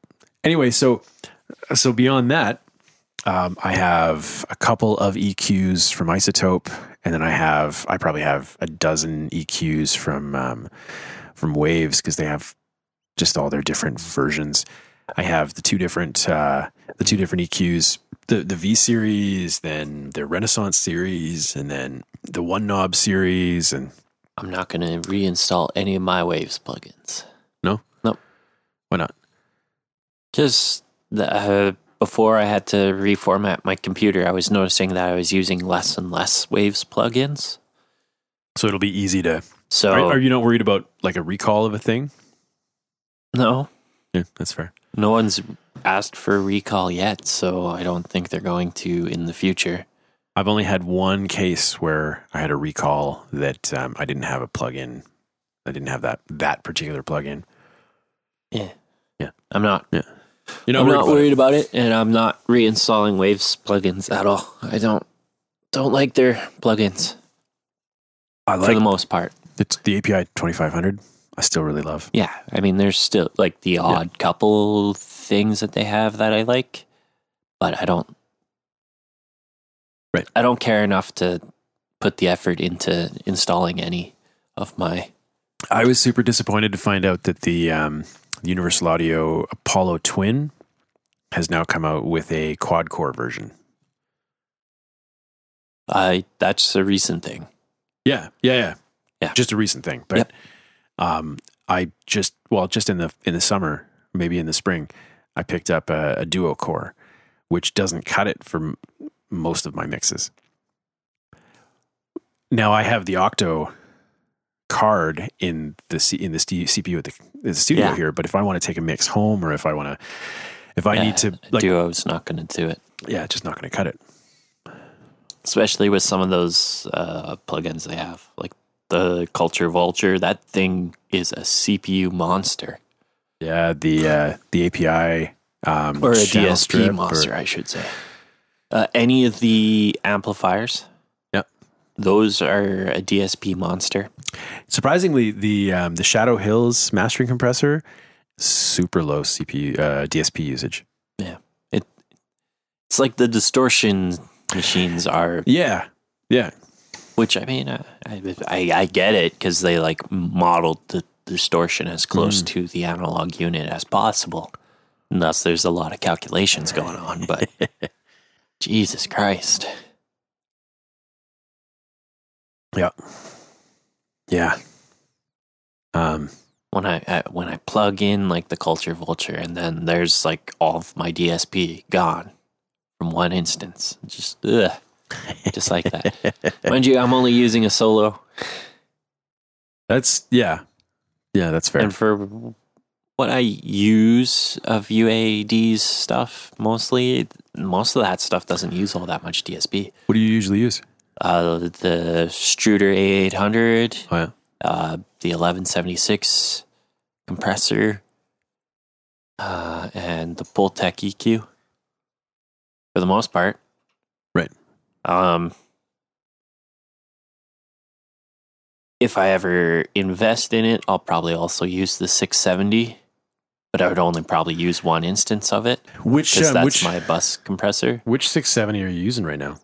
anyway, so so beyond that, um, I have a couple of EQs from iZotope, and then I have I probably have a dozen EQs from um, from Waves because they have just all their different versions. I have the two different uh, the two different EQs, the the V series, then the Renaissance series, and then the one knob series, and I'm not going to reinstall any of my Waves plugins. no, Nope. why not? Just the, uh, before I had to reformat my computer, I was noticing that I was using less and less Waves plugins. So it'll be easy to. So Are, are you not worried about like a recall of a thing? no, Yeah, that's fair. no one's asked for a recall yet, so I don't think they're going to in the future. I've only had one case where I had a recall that um, I didn't have a plugin. I didn't have that that particular plugin. Yeah, Yeah. I'm not. Yeah. You're I'm not not worried worried about it, and I'm not reinstalling Waves plugins at all. I don't don't like their plugins I for the most part. it's the API 2500. I still really love. Yeah, I mean, there's still like the odd couple things that they have that I like, but I don't. Right. I don't care enough to put the effort into installing any of my. I was super disappointed to find out that the um, Universal Audio Apollo Twin has now come out with a quad core version. I that's a recent thing. Yeah, yeah, yeah, Yeah. Just a recent thing, but Yep. um, I just well, just in the in the summer, maybe in the spring, I picked up a, a duo core, which doesn't cut it for m- most of my mixes. Now I have the Octo card in the C, in the CPU at the, the studio Yeah. here, but if I want to take a mix home, or if I want to, if I Yeah, need to, like, Duo's not going to do it, yeah, it's just not going to cut it. especially with some of those uh, plugins they have, like the Culture Vulture. That thing is a CPU monster, Yeah, the uh, the API um, or a DSP strip or- monster, I should say. Uh, any of the amplifiers, Yep. those are a DSP monster. Surprisingly, the um, the Shadow Hills mastering compressor super low CPU uh, DSP usage. Yeah, it it's like the distortion machines are, Yeah, yeah, which I mean, uh, I I, I get it because they like modeled the distortion as close Mm. to the analog unit as possible. And thus, there's a lot of calculations going on. But *laughs* Jesus Christ, yeah, yeah. Um, when I, I when I plug in like the Culture Vulture, and then there's like all of my DSP gone from one instance, just ugh, just like that. *laughs* Mind you, I'm only using a solo. that's yeah, yeah. That's fair. And for what I use of UAD's stuff, mostly, most of that stuff doesn't use all that much DSP. what do you usually use? Uh, the Studer A800, Oh yeah, uh, the 1176 compressor, uh, and the Pultec EQ for the most part. Right. Um, if I ever invest in it, I'll probably also use the 670, but I would only probably use one instance of it which um, that's which my bus compressor. which six seventy are you using right now?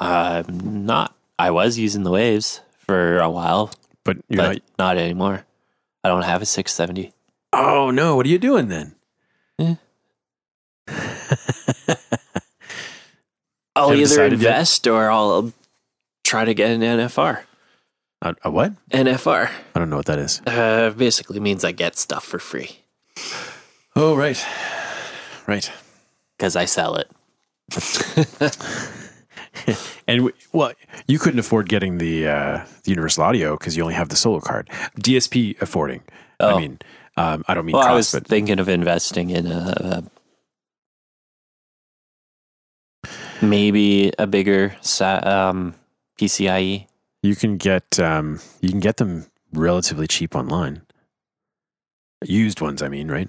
I'm not. I was using the waves for a while, But you're but not. not anymore. I don't have a 670. Oh no! What are you doing then? Eh. *laughs* I'll Haven't either decided yet? invest or I'll try to get an NFR. A, a what? NFR. I don't know what that is. Uh, basically means I get stuff for free Oh, right. Right. because I sell it. *laughs* *laughs* And w- well, you couldn't afford getting the uh, the Universal Audio because you only have the solo card. DSP affording. I Oh. mean, um, I don't mean Well, I was but thinking of investing in a, a maybe a bigger um, PCIe. you can get um, you can get them relatively cheap online. Used ones, I mean, right?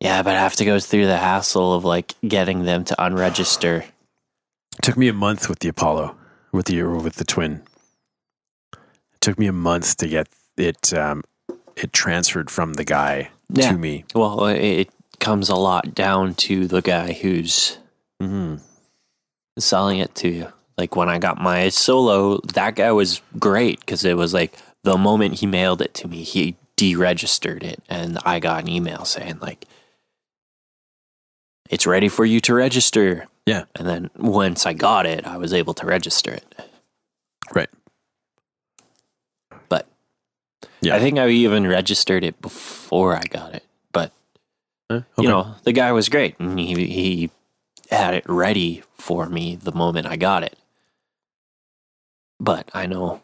Yeah, but I have to go through the hassle of like getting them to unregister. It took me a month with the Apollo, with the with the Twin. It took me a month to get it um, it transferred from the guy Yeah. to me. Well, it, comes a lot down to the guy who's hmm selling it to you. Like when I got my solo, that guy was great because it was like the moment he mailed it to me, he deregistered it, and I got an email saying like, "It's ready for you to register." Yeah. And then once I got it, I was able to register it. Right. But Yeah. I think I even registered it before I got it. But Huh? you know, the guy was great, and he he had it ready for me the moment I got it. But I know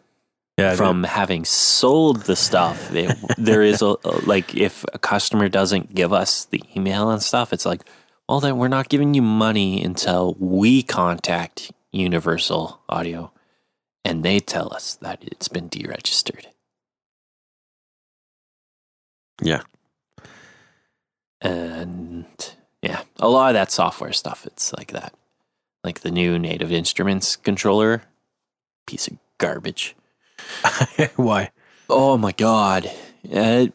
yeah, from having sold the stuff, it, there is a, a- like if a customer doesn't give us the email and stuff, it's like, well, then we're not giving you money until we contact Universal Audio, and they tell us that it's been deregistered. yeah. And yeah, a lot of that software stuff, it's like that. Like the new Native Instruments controller, piece of garbage. *laughs* Why? Oh my god! Uh,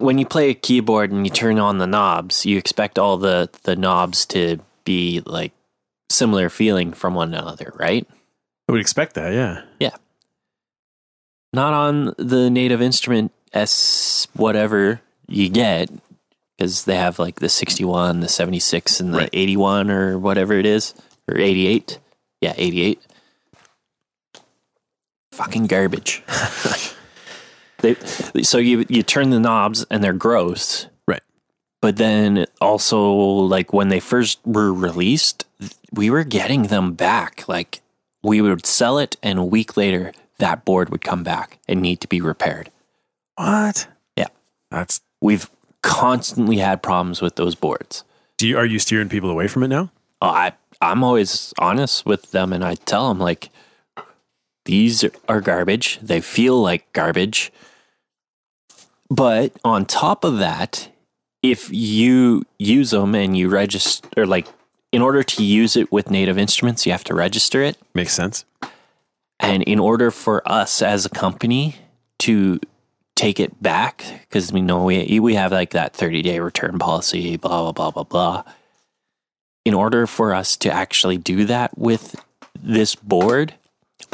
when you play a keyboard and you turn on the knobs, you expect all the the knobs to be like similar feeling from one another, right? I would expect that. Yeah. Yeah. Not on the native instrument S whatever you get because they have like the 61, the 76 and the Right. 81 or whatever it is or 88. Yeah, 88. Fucking garbage. *laughs* they, so you you turn the knobs and they're gross. Right. But then also like when they first were released, we were getting them back. Like we would sell it and a week later that board would come back and need to be repaired. What? Yeah. That's. We've constantly had problems with those boards. Do you are you steering people away from it now? Oh, I I'm always honest with them and I tell them like these are garbage. They feel like garbage. But on top of that, if you use them and you register or like in order to use it with native instruments, you have to register it. Makes sense. And in order for us as a company to take it back, because we know we we have like that 30 day return policy, blah blah blah blah blah. In order for us to actually do that with this board,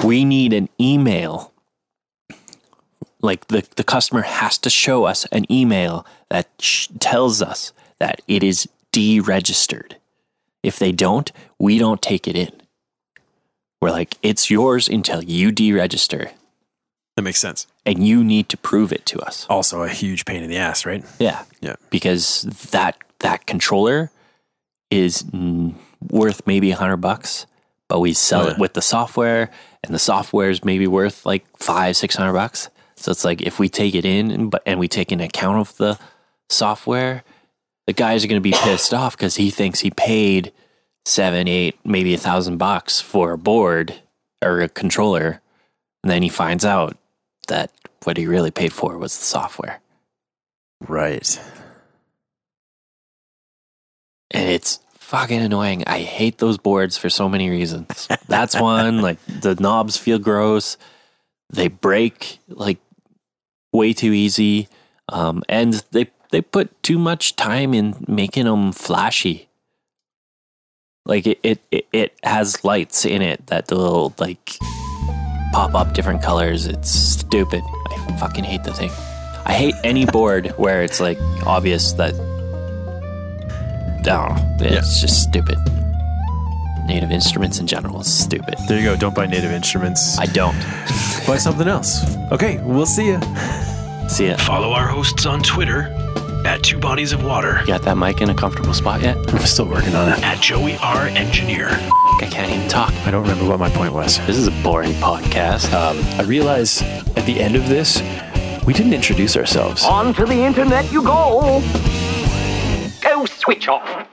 we need an email. Like the, the customer has to show us an email that sh- tells us that it is deregistered. If they don't, we don't take it in. We're like, it's yours until you deregister, That makes sense. and you need to prove it to us. Also, a huge pain in the ass, right? Yeah, Yeah. because that that controller is worth maybe a hundred bucks, but we sell Oh, it with the software, and the software is maybe worth like five six hundred bucks. So it's like if we take it in and and we take an account of the software, the guys are going to be pissed off because he thinks he paid seven, eight, maybe a thousand bucks for a board or a controller, and then he finds out that what he really paid for was the software. Right. and it's fucking annoying. I hate those boards for so many reasons. That's one. Like the knobs feel gross. They break like way too easy, um, and they they put too much time in making them flashy. Like it, it, it, it has lights in it that will like pop up different colors. It's stupid. I fucking hate the thing. I hate any *laughs* board where it's like obvious that know. It's just stupid. Native instruments in general is stupid. There you go. Don't buy native instruments. I don't. *laughs* buy something else. Okay, we'll see you. See ya. Follow our hosts on Twitter at Two Bodies of Water, You got that mic in a comfortable spot yet? *laughs* I'm still working on it. at Joey R. Engineer. I can't even talk. I don't remember what my point was. This is a boring podcast. Um, I realize at the end of this, we didn't introduce ourselves. On to the internet you go. Go switch off.